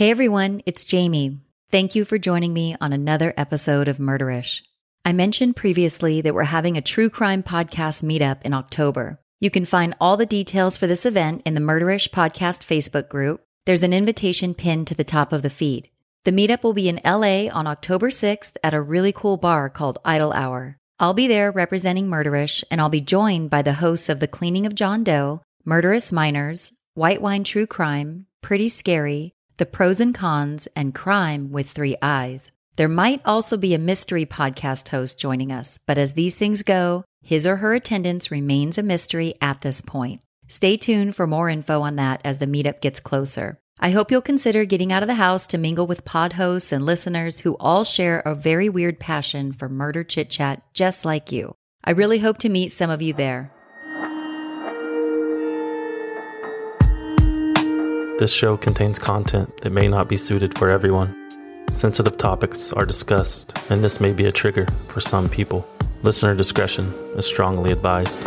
Hey everyone, it's Jami. Thank you for joining me on another episode of Murderish. I mentioned previously that we're having a true crime podcast meetup in October. You can find all the details for this event in the Murderish Podcast Facebook group. There's an invitation pinned to the top of the feed. The meetup will be in LA on October 6th at a really cool bar called Idle Hour. I'll be there representing Murderish, and I'll be joined by the hosts of The Cleaning of John Doe, Murderous Minors, White Wine True Crime, Pretty Scary, the pros and cons, and crime with three eyes. There might also be a mystery podcast host joining us, but as these things go, his or her attendance remains a mystery at this point. Stay tuned for more info on that as the meetup gets closer. I hope you'll consider getting out of the house to mingle with pod hosts and listeners who all share a very weird passion for murder chit chat just like you. I really hope to meet some of you there. This show contains content that may not be suited for everyone. Sensitive topics are discussed, and this may be a trigger for some people. Listener discretion is strongly advised.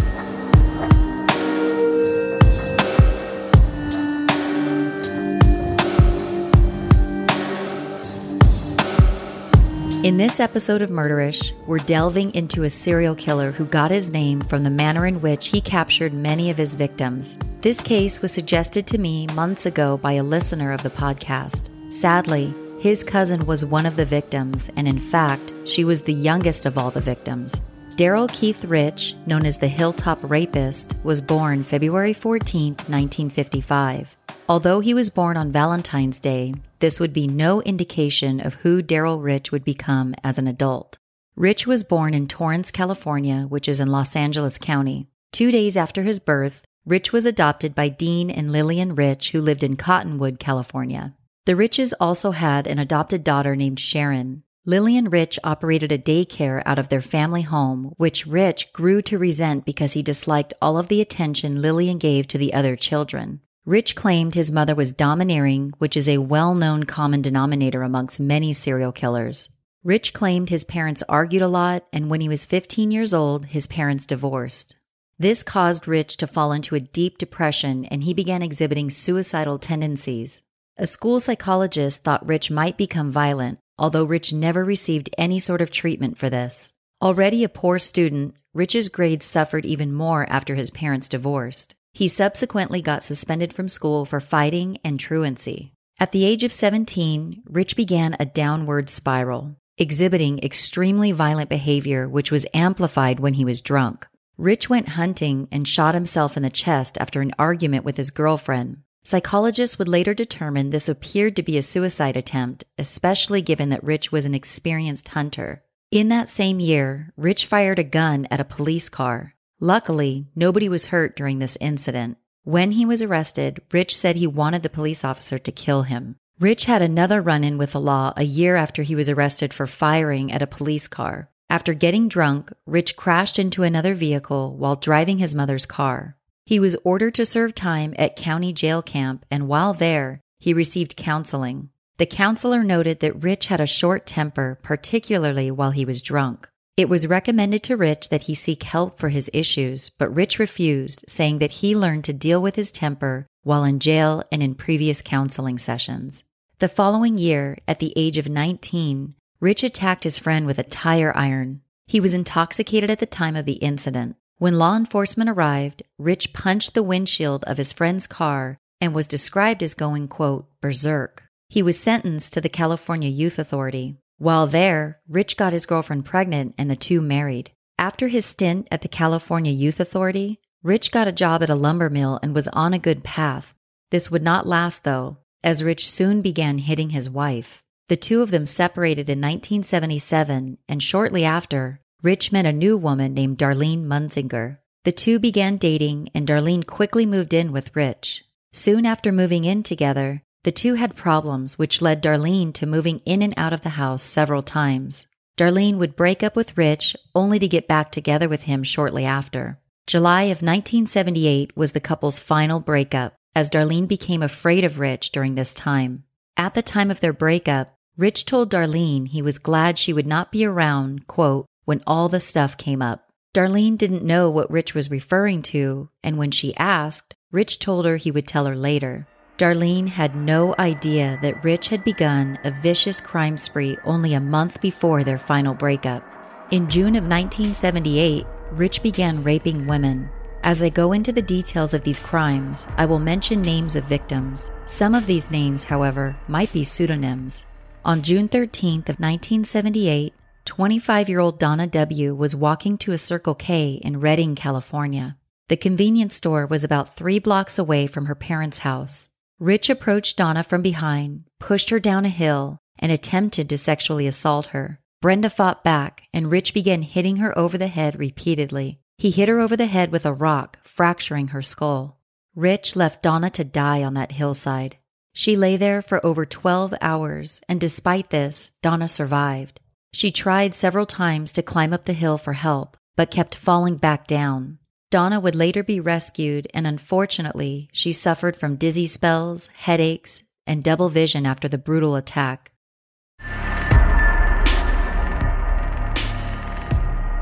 In this episode of Murderish, we're delving into a serial killer who got his name from the manner in which he captured many of his victims. This case was suggested to me months ago by a listener of the podcast. Sadly, his cousin was one of the victims, and in fact, she was the youngest of all the victims. Darrell Keith Rich, known as the Hilltop Rapist, was born February 14, 1955. Although he was born on Valentine's Day, this would be no indication of who Darrell Rich would become as an adult. Rich was born in Torrance, California, which is in Los Angeles County. Two days after his birth, Rich was adopted by Dean and Lillian Rich, who lived in Cottonwood, California. The Riches also had an adopted daughter named Sharon. Lillian Rich operated a daycare out of their family home, which Rich grew to resent because he disliked all of the attention Lillian gave to the other children. Rich claimed his mother was domineering, which is a well known common denominator amongst many serial killers. Rich claimed his parents argued a lot, and when he was 15 years old, his parents divorced. This caused Rich to fall into a deep depression and he began exhibiting suicidal tendencies. A school psychologist thought Rich might become violent, although Rich never received any sort of treatment for this. Already a poor student, Rich's grades suffered even more after his parents divorced. He subsequently got suspended from school for fighting and truancy. At the age of 17, Rich began a downward spiral, exhibiting extremely violent behavior, which was amplified when he was drunk. Rich went hunting and shot himself in the chest after an argument with his girlfriend. Psychologists would later determine this appeared to be a suicide attempt, especially given that Rich was an experienced hunter. In that same year, Rich fired a gun at a police car. Luckily, nobody was hurt during this incident. When he was arrested, Rich said he wanted the police officer to kill him. Rich had another run in with the law a year after he was arrested for firing at a police car. After getting drunk, Rich crashed into another vehicle while driving his mother's car. He was ordered to serve time at county jail camp, and while there, he received counseling. The counselor noted that Rich had a short temper, particularly while he was drunk. It was recommended to Rich that he seek help for his issues, but Rich refused, saying that he learned to deal with his temper while in jail and in previous counseling sessions. The following year, at the age of 19, Rich attacked his friend with a tire iron. He was intoxicated at the time of the incident. When law enforcement arrived, Rich punched the windshield of his friend's car and was described as going, quote, berserk. He was sentenced to the California Youth Authority. While there, Rich got his girlfriend pregnant and the two married. After his stint at the California Youth Authority, Rich got a job at a lumber mill and was on a good path. This would not last, though, as Rich soon began hitting his wife. The two of them separated in 1977, and shortly after, Rich met a new woman named Darlene Munzinger. The two began dating, and Darlene quickly moved in with Rich. Soon after moving in together, the two had problems, which led Darlene to moving in and out of the house several times. Darlene would break up with Rich only to get back together with him shortly after. July of 1978 was the couple's final breakup, as Darlene became afraid of Rich during this time. At the time of their breakup, Rich told Darlene he was glad she would not be around, quote, when all the stuff came up. Darlene didn't know what Rich was referring to, and when she asked, Rich told her he would tell her later. Darlene had no idea that Rich had begun a vicious crime spree only a month before their final breakup. In June of 1978, Rich began raping women. As I go into the details of these crimes, I will mention names of victims. Some of these names, however, might be pseudonyms. On June 13th of 1978, 25-year-old Donna W. was walking to a Circle K in Redding, California. The convenience store was about three blocks away from her parents' house. Rich approached Donna from behind, pushed her down a hill, and attempted to sexually assault her. Brenda fought back, and Rich began hitting her over the head repeatedly. He hit her over the head with a rock, fracturing her skull. Rich left Donna to die on that hillside. She lay there for over 12 hours, and despite this, Donna survived. She tried several times to climb up the hill for help, but kept falling back down. Donna would later be rescued, and unfortunately, she suffered from dizzy spells, headaches, and double vision after the brutal attack.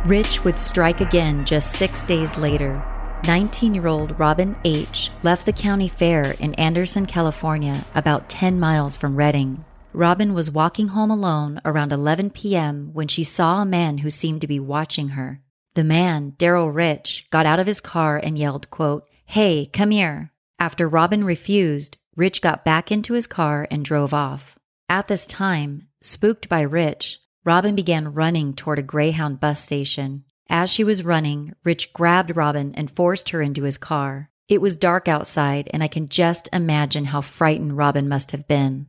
Rich would strike again just six days later. 19 year old Robin H. left the county fair in Anderson, California, about 10 miles from Redding. Robin was walking home alone around 11 p.m. when she saw a man who seemed to be watching her. The man, Darrell Rich, got out of his car and yelled, quote, Hey, come here. After Robin refused, Rich got back into his car and drove off. At this time, spooked by Rich, Robin began running toward a Greyhound bus station. As she was running, Rich grabbed Robin and forced her into his car. It was dark outside, and I can just imagine how frightened Robin must have been.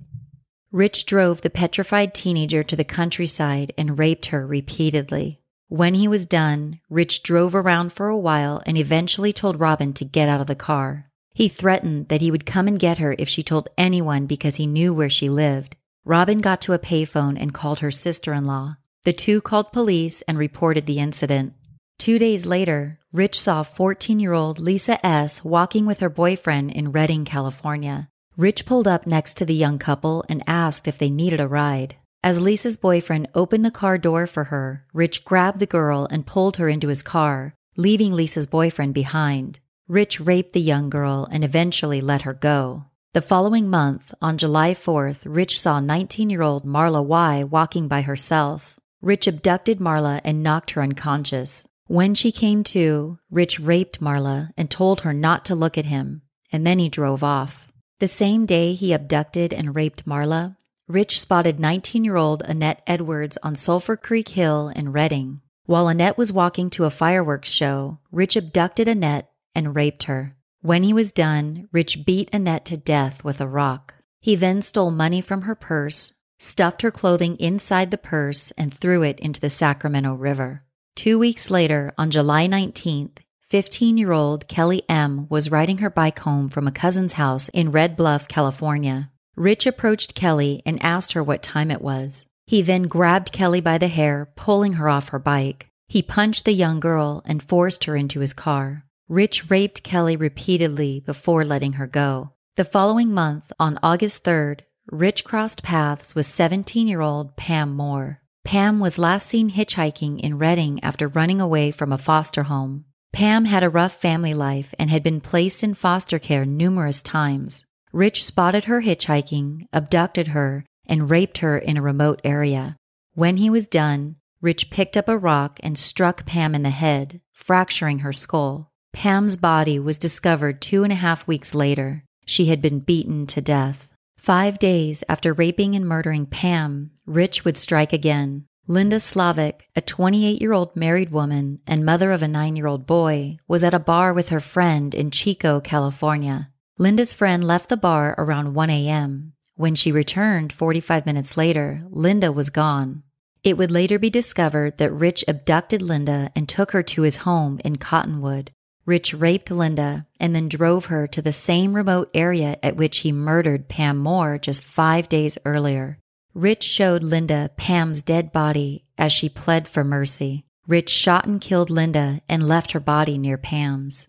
Rich drove the petrified teenager to the countryside and raped her repeatedly. When he was done, Rich drove around for a while and eventually told Robin to get out of the car. He threatened that he would come and get her if she told anyone because he knew where she lived. Robin got to a payphone and called her sister in law. The two called police and reported the incident. Two days later, Rich saw 14 year old Lisa S. walking with her boyfriend in Redding, California. Rich pulled up next to the young couple and asked if they needed a ride. As Lisa's boyfriend opened the car door for her, Rich grabbed the girl and pulled her into his car, leaving Lisa's boyfriend behind. Rich raped the young girl and eventually let her go. The following month, on July 4th, Rich saw 19 year old Marla Y walking by herself. Rich abducted Marla and knocked her unconscious. When she came to, Rich raped Marla and told her not to look at him, and then he drove off. The same day he abducted and raped Marla, Rich spotted 19 year old Annette Edwards on Sulphur Creek Hill in Redding. While Annette was walking to a fireworks show, Rich abducted Annette and raped her. When he was done, Rich beat Annette to death with a rock. He then stole money from her purse, stuffed her clothing inside the purse, and threw it into the Sacramento River. Two weeks later, on July 19th, 15 year old Kelly M. was riding her bike home from a cousin's house in Red Bluff, California. Rich approached Kelly and asked her what time it was. He then grabbed Kelly by the hair, pulling her off her bike. He punched the young girl and forced her into his car. Rich raped Kelly repeatedly before letting her go. The following month, on August 3rd, Rich crossed paths with 17 year old Pam Moore. Pam was last seen hitchhiking in Redding after running away from a foster home. Pam had a rough family life and had been placed in foster care numerous times. Rich spotted her hitchhiking, abducted her, and raped her in a remote area. When he was done, Rich picked up a rock and struck Pam in the head, fracturing her skull. Pam's body was discovered two and a half weeks later. She had been beaten to death. Five days after raping and murdering Pam, Rich would strike again. Linda Slavic, a 28 year old married woman and mother of a nine year old boy, was at a bar with her friend in Chico, California. Linda's friend left the bar around 1 a.m. When she returned 45 minutes later, Linda was gone. It would later be discovered that Rich abducted Linda and took her to his home in Cottonwood. Rich raped Linda and then drove her to the same remote area at which he murdered Pam Moore just five days earlier. Rich showed Linda Pam's dead body as she pled for mercy. Rich shot and killed Linda and left her body near Pam's.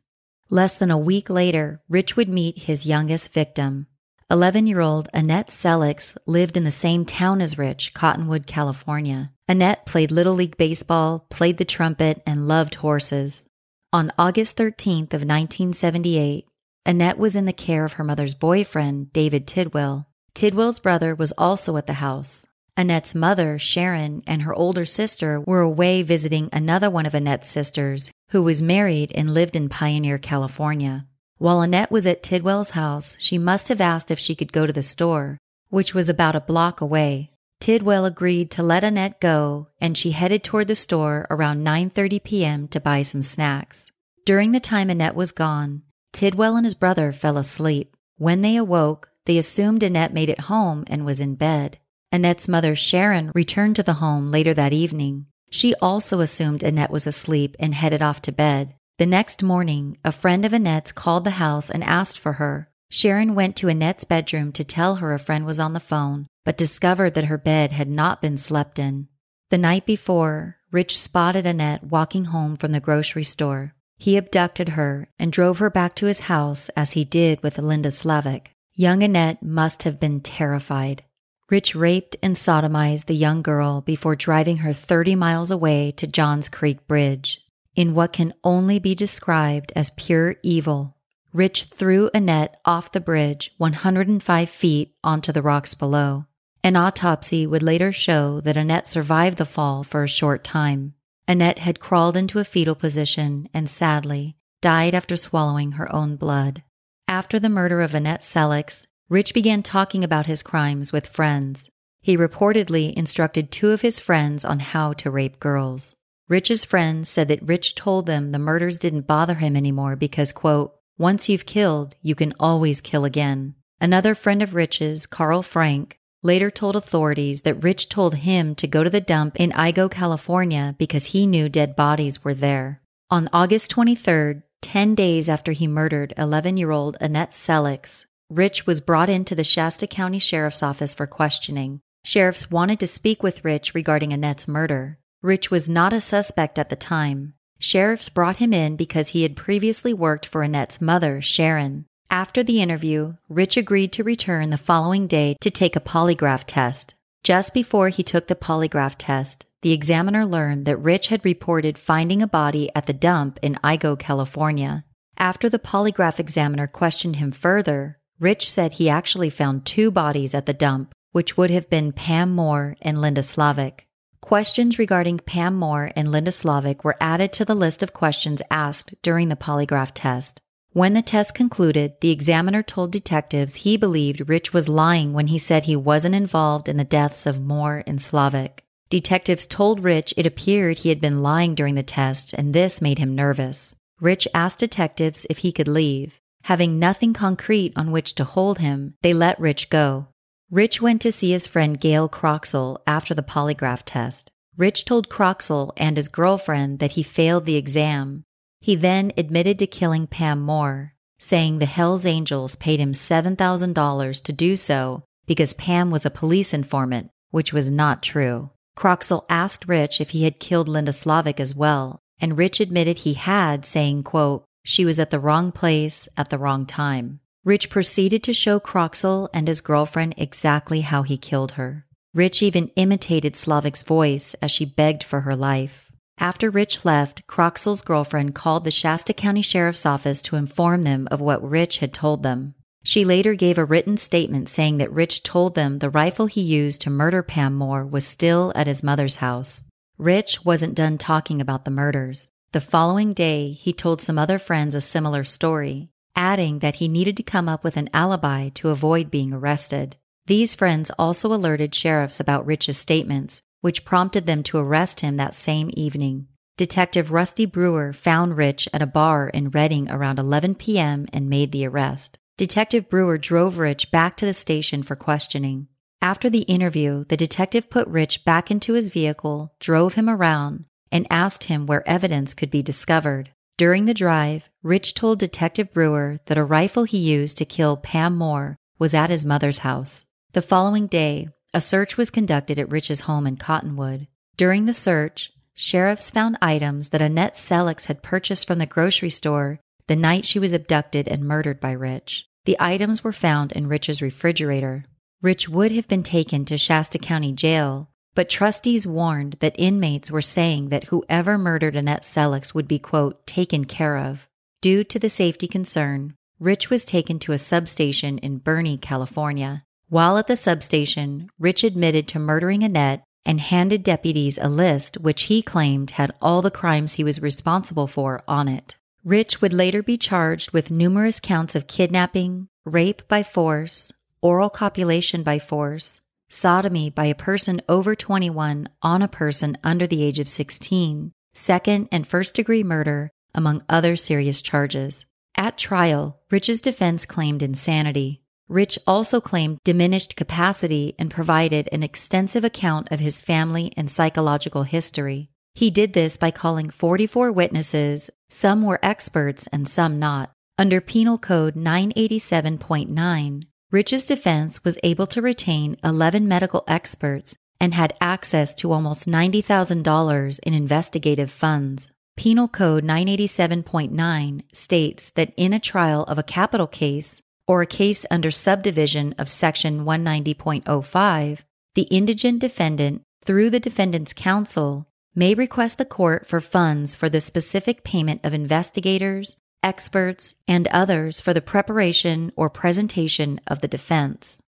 Less than a week later, Rich would meet his youngest victim. 11 year old Annette Selix lived in the same town as Rich, Cottonwood, California. Annette played Little League Baseball, played the trumpet, and loved horses. On August 13th of 1978, Annette was in the care of her mother's boyfriend, David Tidwell. Tidwell's brother was also at the house. Annette's mother, Sharon, and her older sister were away visiting another one of Annette's sisters, who was married and lived in Pioneer, California. While Annette was at Tidwell's house, she must have asked if she could go to the store, which was about a block away. Tidwell agreed to let Annette go, and she headed toward the store around 9:30 p.m. to buy some snacks. During the time Annette was gone, Tidwell and his brother fell asleep. When they awoke, they assumed Annette made it home and was in bed. Annette's mother, Sharon, returned to the home later that evening. She also assumed Annette was asleep and headed off to bed. The next morning, a friend of Annette's called the house and asked for her. Sharon went to Annette's bedroom to tell her a friend was on the phone, but discovered that her bed had not been slept in. The night before, Rich spotted Annette walking home from the grocery store. He abducted her and drove her back to his house as he did with Linda Slavic. Young Annette must have been terrified. Rich raped and sodomized the young girl before driving her 30 miles away to Johns Creek Bridge. In what can only be described as pure evil, Rich threw Annette off the bridge 105 feet onto the rocks below. An autopsy would later show that Annette survived the fall for a short time. Annette had crawled into a fetal position and sadly died after swallowing her own blood. After the murder of Annette Selix, Rich began talking about his crimes with friends. He reportedly instructed two of his friends on how to rape girls. Rich's friends said that Rich told them the murders didn't bother him anymore because, quote, once you've killed, you can always kill again. Another friend of Rich's, Carl Frank, later told authorities that Rich told him to go to the dump in Igo, California because he knew dead bodies were there. On August 23rd, 10 days after he murdered 11 year old Annette Selix, Rich was brought into the Shasta County Sheriff's Office for questioning. Sheriffs wanted to speak with Rich regarding Annette's murder. Rich was not a suspect at the time. Sheriffs brought him in because he had previously worked for Annette's mother, Sharon. After the interview, Rich agreed to return the following day to take a polygraph test. Just before he took the polygraph test, the examiner learned that Rich had reported finding a body at the dump in Igo, California. After the polygraph examiner questioned him further, Rich said he actually found two bodies at the dump, which would have been Pam Moore and Linda Slavic. Questions regarding Pam Moore and Linda Slavic were added to the list of questions asked during the polygraph test. When the test concluded, the examiner told detectives he believed Rich was lying when he said he wasn't involved in the deaths of Moore and Slavic. Detectives told Rich it appeared he had been lying during the test, and this made him nervous. Rich asked detectives if he could leave. Having nothing concrete on which to hold him, they let Rich go. Rich went to see his friend Gail Croxall after the polygraph test. Rich told Croxall and his girlfriend that he failed the exam. He then admitted to killing Pam Moore, saying the Hells Angels paid him $7,000 to do so because Pam was a police informant, which was not true. Croxall asked Rich if he had killed Linda Slavic as well, and Rich admitted he had, saying, quote, she was at the wrong place at the wrong time. Rich proceeded to show Croxall and his girlfriend exactly how he killed her. Rich even imitated Slavic's voice as she begged for her life. After Rich left, Croxall's girlfriend called the Shasta County Sheriff's Office to inform them of what Rich had told them. She later gave a written statement saying that Rich told them the rifle he used to murder Pam Moore was still at his mother's house. Rich wasn't done talking about the murders. The following day, he told some other friends a similar story, adding that he needed to come up with an alibi to avoid being arrested. These friends also alerted sheriffs about Rich's statements, which prompted them to arrest him that same evening. Detective Rusty Brewer found Rich at a bar in Redding around 11 p.m. and made the arrest. Detective Brewer drove Rich back to the station for questioning. After the interview, the detective put Rich back into his vehicle, drove him around, and asked him where evidence could be discovered. During the drive, Rich told Detective Brewer that a rifle he used to kill Pam Moore was at his mother's house. The following day, a search was conducted at Rich's home in Cottonwood. During the search, sheriffs found items that Annette Selix had purchased from the grocery store the night she was abducted and murdered by Rich. The items were found in Rich's refrigerator. Rich would have been taken to Shasta County Jail but trustees warned that inmates were saying that whoever murdered Annette Selix would be, quote, taken care of. Due to the safety concern, Rich was taken to a substation in Burney, California. While at the substation, Rich admitted to murdering Annette and handed deputies a list which he claimed had all the crimes he was responsible for on it. Rich would later be charged with numerous counts of kidnapping, rape by force, oral copulation by force, sodomy by a person over 21 on a person under the age of 16, second and first degree murder, among other serious charges. At trial, Rich's defense claimed insanity. Rich also claimed diminished capacity and provided an extensive account of his family and psychological history. He did this by calling 44 witnesses, some were experts and some not. Under Penal Code 987.9, Rich's defense was able to retain 11 medical experts and had access to almost $90,000 in investigative funds. Penal Code 987.9 states that in a trial of a capital case or a case under subdivision of Section 190.05, the indigent defendant, through the defendant's counsel, may request the court for funds for the specific payment of investigators, experts, and others for the preparation or presentation of the defense.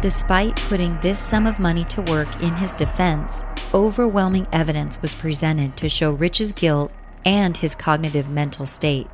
Despite putting this sum of money to work in his defense, overwhelming evidence was presented to show Rich's guilt and his cognitive mental state.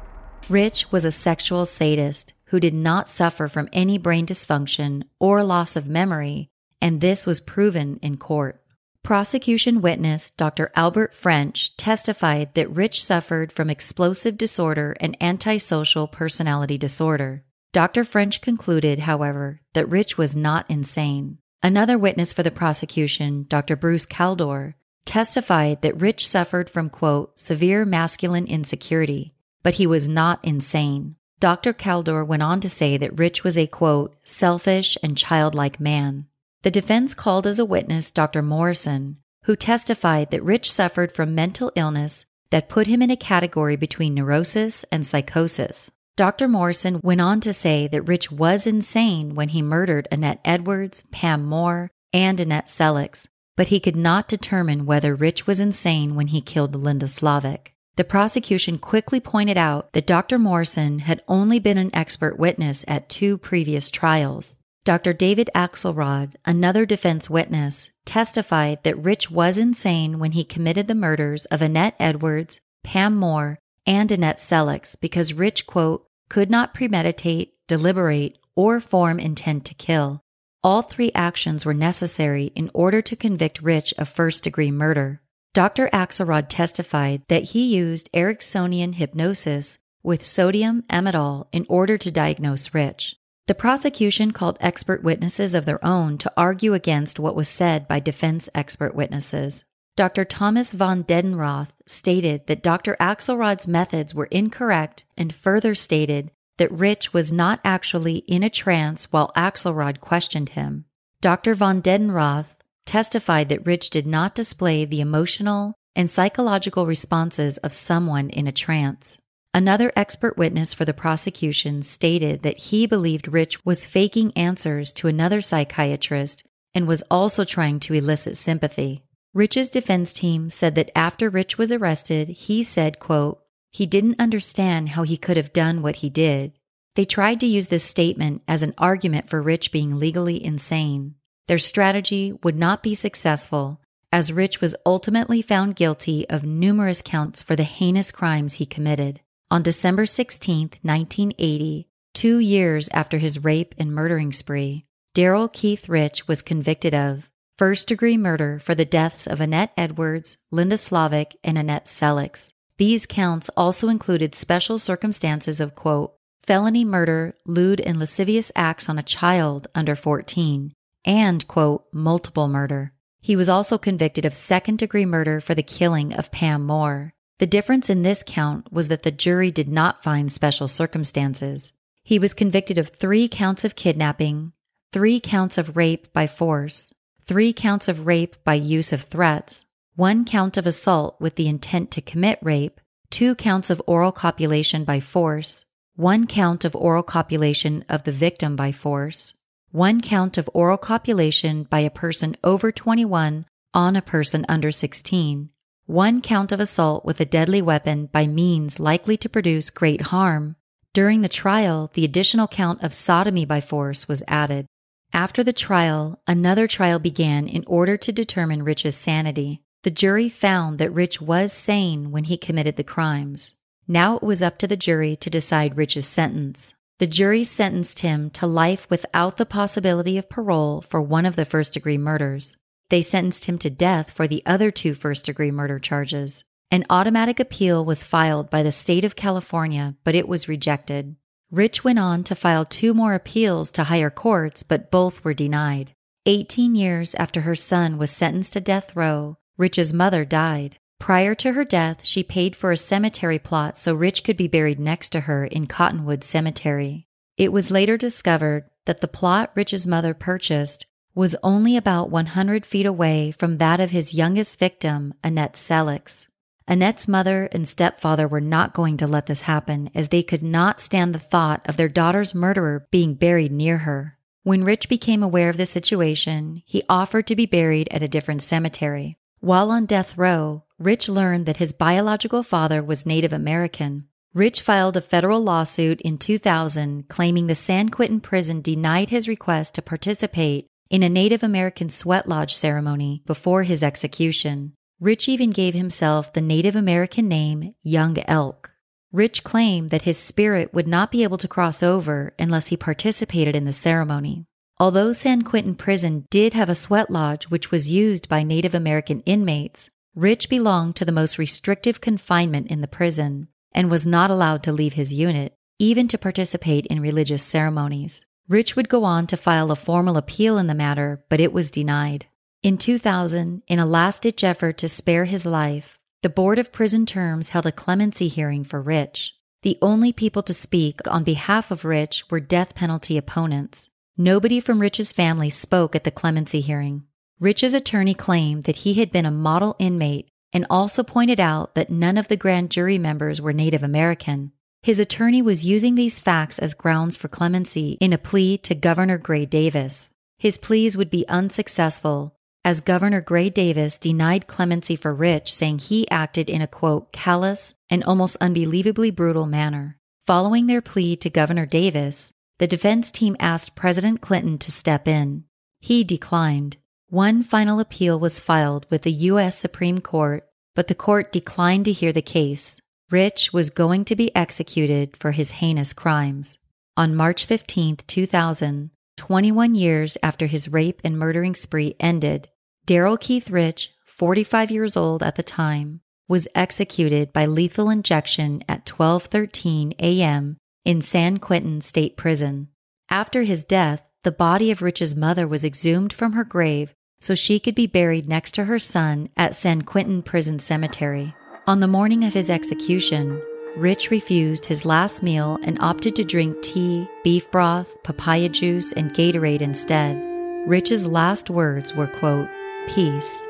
Rich was a sexual sadist who did not suffer from any brain dysfunction or loss of memory, and this was proven in court. Prosecution witness Dr. Albert French testified that Rich suffered from explosive disorder and antisocial personality disorder. Dr. French concluded, however, that Rich was not insane. Another witness for the prosecution, Dr. Bruce Kaldor, testified that Rich suffered from, quote, severe masculine insecurity, but he was not insane. Dr. Kaldor went on to say that Rich was a, quote, selfish and childlike man. The defense called as a witness Dr. Morrison, who testified that Rich suffered from mental illness that put him in a category between neurosis and psychosis. Dr. Morrison went on to say that Rich was insane when he murdered Annette Edwards, Pam Moore, and Annette Selix, but he could not determine whether Rich was insane when he killed Linda Slavic. The prosecution quickly pointed out that Dr. Morrison had only been an expert witness at two previous trials. Dr. David Axelrod, another defense witness, testified that Rich was insane when he committed the murders of Annette Edwards, Pam Moore, and Annette Selix because Rich, quote, could not premeditate, deliberate, or form intent to kill. All three actions were necessary in order to convict Rich of first degree murder. Dr. Axelrod testified that he used Ericksonian hypnosis with sodium amytal in order to diagnose Rich. The prosecution called expert witnesses of their own to argue against what was said by defense expert witnesses. Dr. Thomas von Dedenroth stated that Dr. Axelrod's methods were incorrect and further stated that Rich was not actually in a trance while Axelrod questioned him. Dr. von Dedenroth testified that Rich did not display the emotional and psychological responses of someone in a trance. Another expert witness for the prosecution stated that he believed Rich was faking answers to another psychiatrist and was also trying to elicit sympathy. Rich's defense team said that after Rich was arrested, he said, quote, he didn't understand how he could have done what he did. They tried to use this statement as an argument for Rich being legally insane. Their strategy would not be successful, as Rich was ultimately found guilty of numerous counts for the heinous crimes he committed. On December 16, 1980, two years after his rape and murdering spree, Darrell Keith Rich was convicted of first degree murder for the deaths of Annette Edwards, Linda Slavic, and Annette Selix. These counts also included special circumstances of, quote, felony murder, lewd and lascivious acts on a child under 14, and, quote, multiple murder. He was also convicted of second degree murder for the killing of Pam Moore. The difference in this count was that the jury did not find special circumstances. He was convicted of three counts of kidnapping, three counts of rape by force, three counts of rape by use of threats, one count of assault with the intent to commit rape, two counts of oral copulation by force, one count of oral copulation of the victim by force, one count of oral copulation by a person over 21 on a person under 16, one count of assault with a deadly weapon by means likely to produce great harm. During the trial, the additional count of sodomy by force was added. After the trial, another trial began in order to determine Rich's sanity. The jury found that Rich was sane when he committed the crimes. Now it was up to the jury to decide Rich's sentence. The jury sentenced him to life without the possibility of parole for one of the first degree murders. They sentenced him to death for the other two first degree murder charges. An automatic appeal was filed by the state of California, but it was rejected. Rich went on to file two more appeals to higher courts, but both were denied. 18 years after her son was sentenced to death row, Rich's mother died. Prior to her death, she paid for a cemetery plot so Rich could be buried next to her in Cottonwood Cemetery. It was later discovered that the plot Rich's mother purchased was only about 100 feet away from that of his youngest victim, Annette Selix. Annette's mother and stepfather were not going to let this happen as they could not stand the thought of their daughter's murderer being buried near her. When Rich became aware of the situation, he offered to be buried at a different cemetery. While on death row, Rich learned that his biological father was Native American. Rich filed a federal lawsuit in 2000 claiming the San Quentin prison denied his request to participate in a Native American sweat lodge ceremony before his execution. Rich even gave himself the Native American name Young Elk. Rich claimed that his spirit would not be able to cross over unless he participated in the ceremony. Although San Quentin Prison did have a sweat lodge which was used by Native American inmates, Rich belonged to the most restrictive confinement in the prison and was not allowed to leave his unit, even to participate in religious ceremonies. Rich would go on to file a formal appeal in the matter, but it was denied. In 2000, in a last ditch effort to spare his life, the Board of Prison Terms held a clemency hearing for Rich. The only people to speak on behalf of Rich were death penalty opponents. Nobody from Rich's family spoke at the clemency hearing. Rich's attorney claimed that he had been a model inmate and also pointed out that none of the grand jury members were Native American. His attorney was using these facts as grounds for clemency in a plea to Governor Gray Davis. His pleas would be unsuccessful, as Governor Gray Davis denied clemency for Rich, saying he acted in a quote, callous and almost unbelievably brutal manner. Following their plea to Governor Davis, the defense team asked President Clinton to step in. He declined. One final appeal was filed with the U.S. Supreme Court, but the court declined to hear the case. Rich was going to be executed for his heinous crimes. On March 15, 2000, 21 years after his rape and murdering spree ended, Darrell Keith Rich, 45 years old at the time, was executed by lethal injection at 12:13 a.m. in San Quentin State Prison. After his death, the body of Rich's mother was exhumed from her grave so she could be buried next to her son at San Quentin Prison Cemetery. On the morning of his execution, Rich refused his last meal and opted to drink tea, beef broth, papaya juice, and Gatorade instead. Rich's last words were, quote, peace.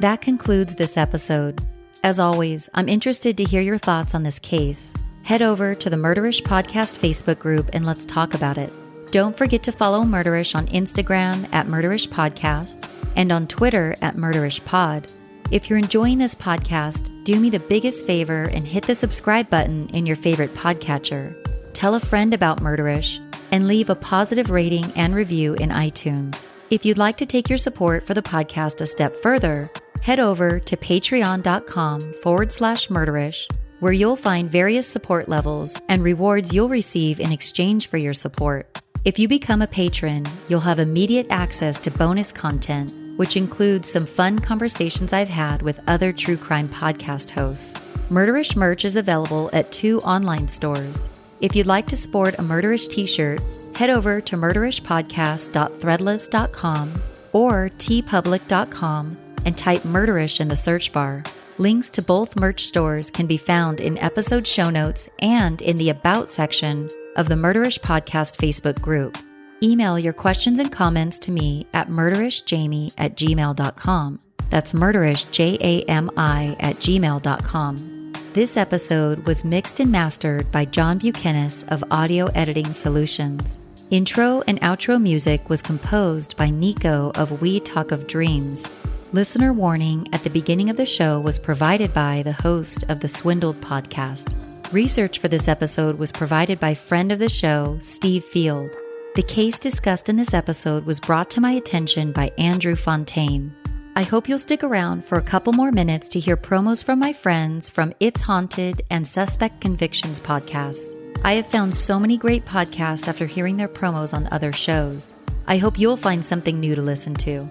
That concludes this episode. As always, I'm interested to hear your thoughts on this case. Head over to the Murderish Podcast Facebook group and let's talk about it. Don't forget to follow Murderish on Instagram at Murderish Podcast and on Twitter at Murderish Pod. If you're enjoying this podcast, do me the biggest favor and hit the subscribe button in your favorite podcatcher. Tell a friend about Murderish and leave a positive rating and review in iTunes. If you'd like to take your support for the podcast a step further, head over to patreon.com forward slash murderish, where you'll find various support levels and rewards you'll receive in exchange for your support. If you become a patron, you'll have immediate access to bonus content, which includes some fun conversations I've had with other true crime podcast hosts. Murderish merch is available at two online stores. If you'd like to sport a Murderish t shirt, head over to murderishpodcast.threadless.com or teepublic.com and type Murderish in the search bar. Links to both merch stores can be found in episode show notes and in the About section of the Murderish Podcast Facebook group. Email your questions and comments to me at murderishjami at gmail.com. That's murderish, J A M I, at gmail.com. This episode was mixed and mastered by John Bukenas of Audio Editing Solutions. Intro and outro music was composed by Nico of We Talk of Dreams. Listener warning at the beginning of the show was provided by the host of the Swindled podcast. Research for this episode was provided by friend of the show, Steve Field. The case discussed in this episode was brought to my attention by Andrew Fontaine. I hope you'll stick around for a couple more minutes to hear promos from my friends from It's Haunted and Suspect Convictions podcasts. I have found so many great podcasts after hearing their promos on other shows. I hope you'll find something new to listen to.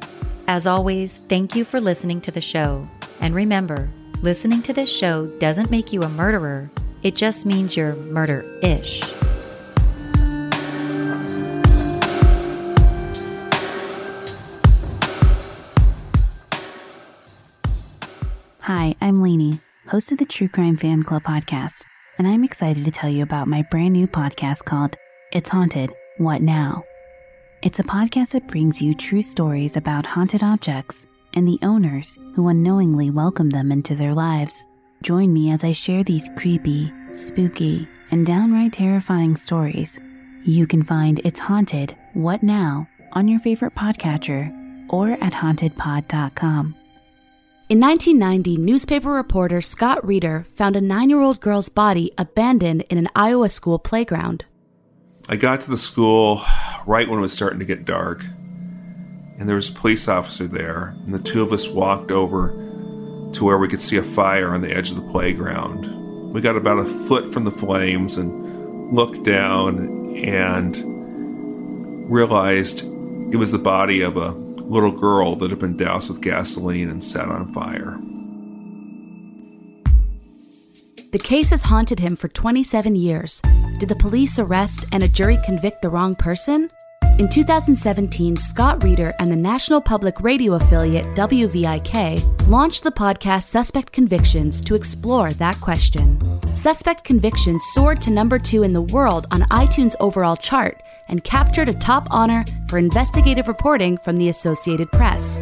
As always, thank you for listening to the show. And remember, listening to this show doesn't make you a murderer, it just means you're murder ish. Hi, I'm Lainey, host of the True Crime Fan Club podcast, and I'm excited to tell you about my brand new podcast called It's Haunted What Now? It's a podcast that brings you true stories about haunted objects and the owners who unknowingly welcome them into their lives. Join me as I share these creepy, spooky, and downright terrifying stories. You can find It's Haunted What Now on your favorite podcatcher or at hauntedpod.com. In 1990, newspaper reporter Scott Reeder found a nine year old girl's body abandoned in an Iowa school playground. I got to the school right when it was starting to get dark, and there was a police officer there, and the two of us walked over to where we could see a fire on the edge of the playground. We got about a foot from the flames and looked down and realized it was the body of a little girl that had been doused with gasoline and set on fire. The case has haunted him for 27 years. Did the police arrest and a jury convict the wrong person? In 2017, Scott Reeder and the national public radio affiliate WVIK launched the podcast Suspect Convictions to explore that question. Suspect Convictions soared to number two in the world on iTunes' overall chart and captured a top honor for investigative reporting from the Associated Press.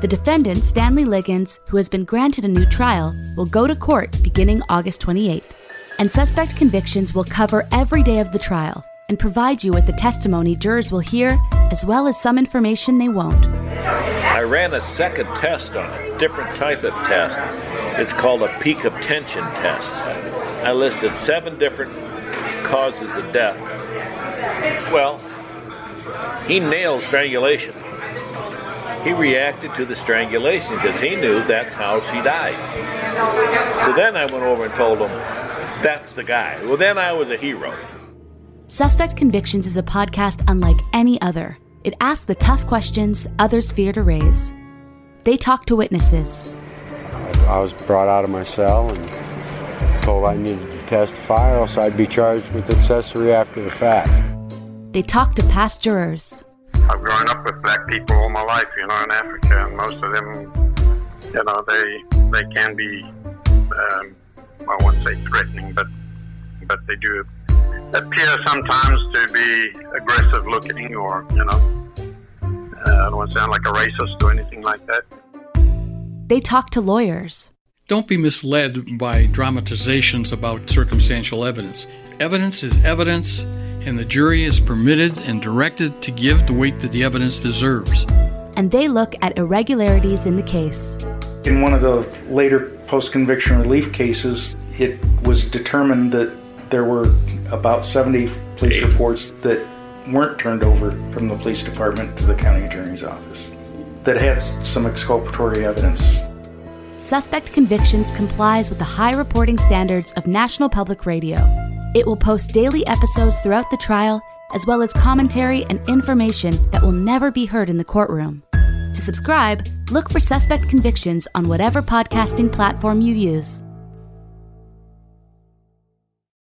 The defendant, Stanley Liggins, who has been granted a new trial, will go to court beginning August 28th. And suspect convictions will cover every day of the trial and provide you with the testimony jurors will hear, as well as some information they won't. I ran a second test on a different type of test. It's called a peak of tension test. I listed seven different causes of death. Well, he nailed strangulation. He reacted to the strangulation because he knew that's how she died. So then I went over and told him, that's the guy. Well, then I was a hero. Suspect Convictions is a podcast unlike any other. It asks the tough questions others fear to raise. They talk to witnesses. I was brought out of my cell and told I needed to testify, or else I'd be charged with accessory after the fact. They talk to past jurors. I've grown up with black people all my life, you know, in Africa, and most of them, you know, they they can be, um, I won't say threatening, but but they do appear sometimes to be aggressive looking, or you know, uh, I don't want to sound like a racist or anything like that. They talk to lawyers. Don't be misled by dramatizations about circumstantial evidence. Evidence is evidence, and the jury is permitted and directed to give the weight that the evidence deserves. And they look at irregularities in the case. In one of the later post conviction relief cases, it was determined that there were about 70 police reports that weren't turned over from the police department to the county attorney's office that had some exculpatory evidence. Suspect Convictions complies with the high reporting standards of National Public Radio. It will post daily episodes throughout the trial, as well as commentary and information that will never be heard in the courtroom. To subscribe, look for Suspect Convictions on whatever podcasting platform you use.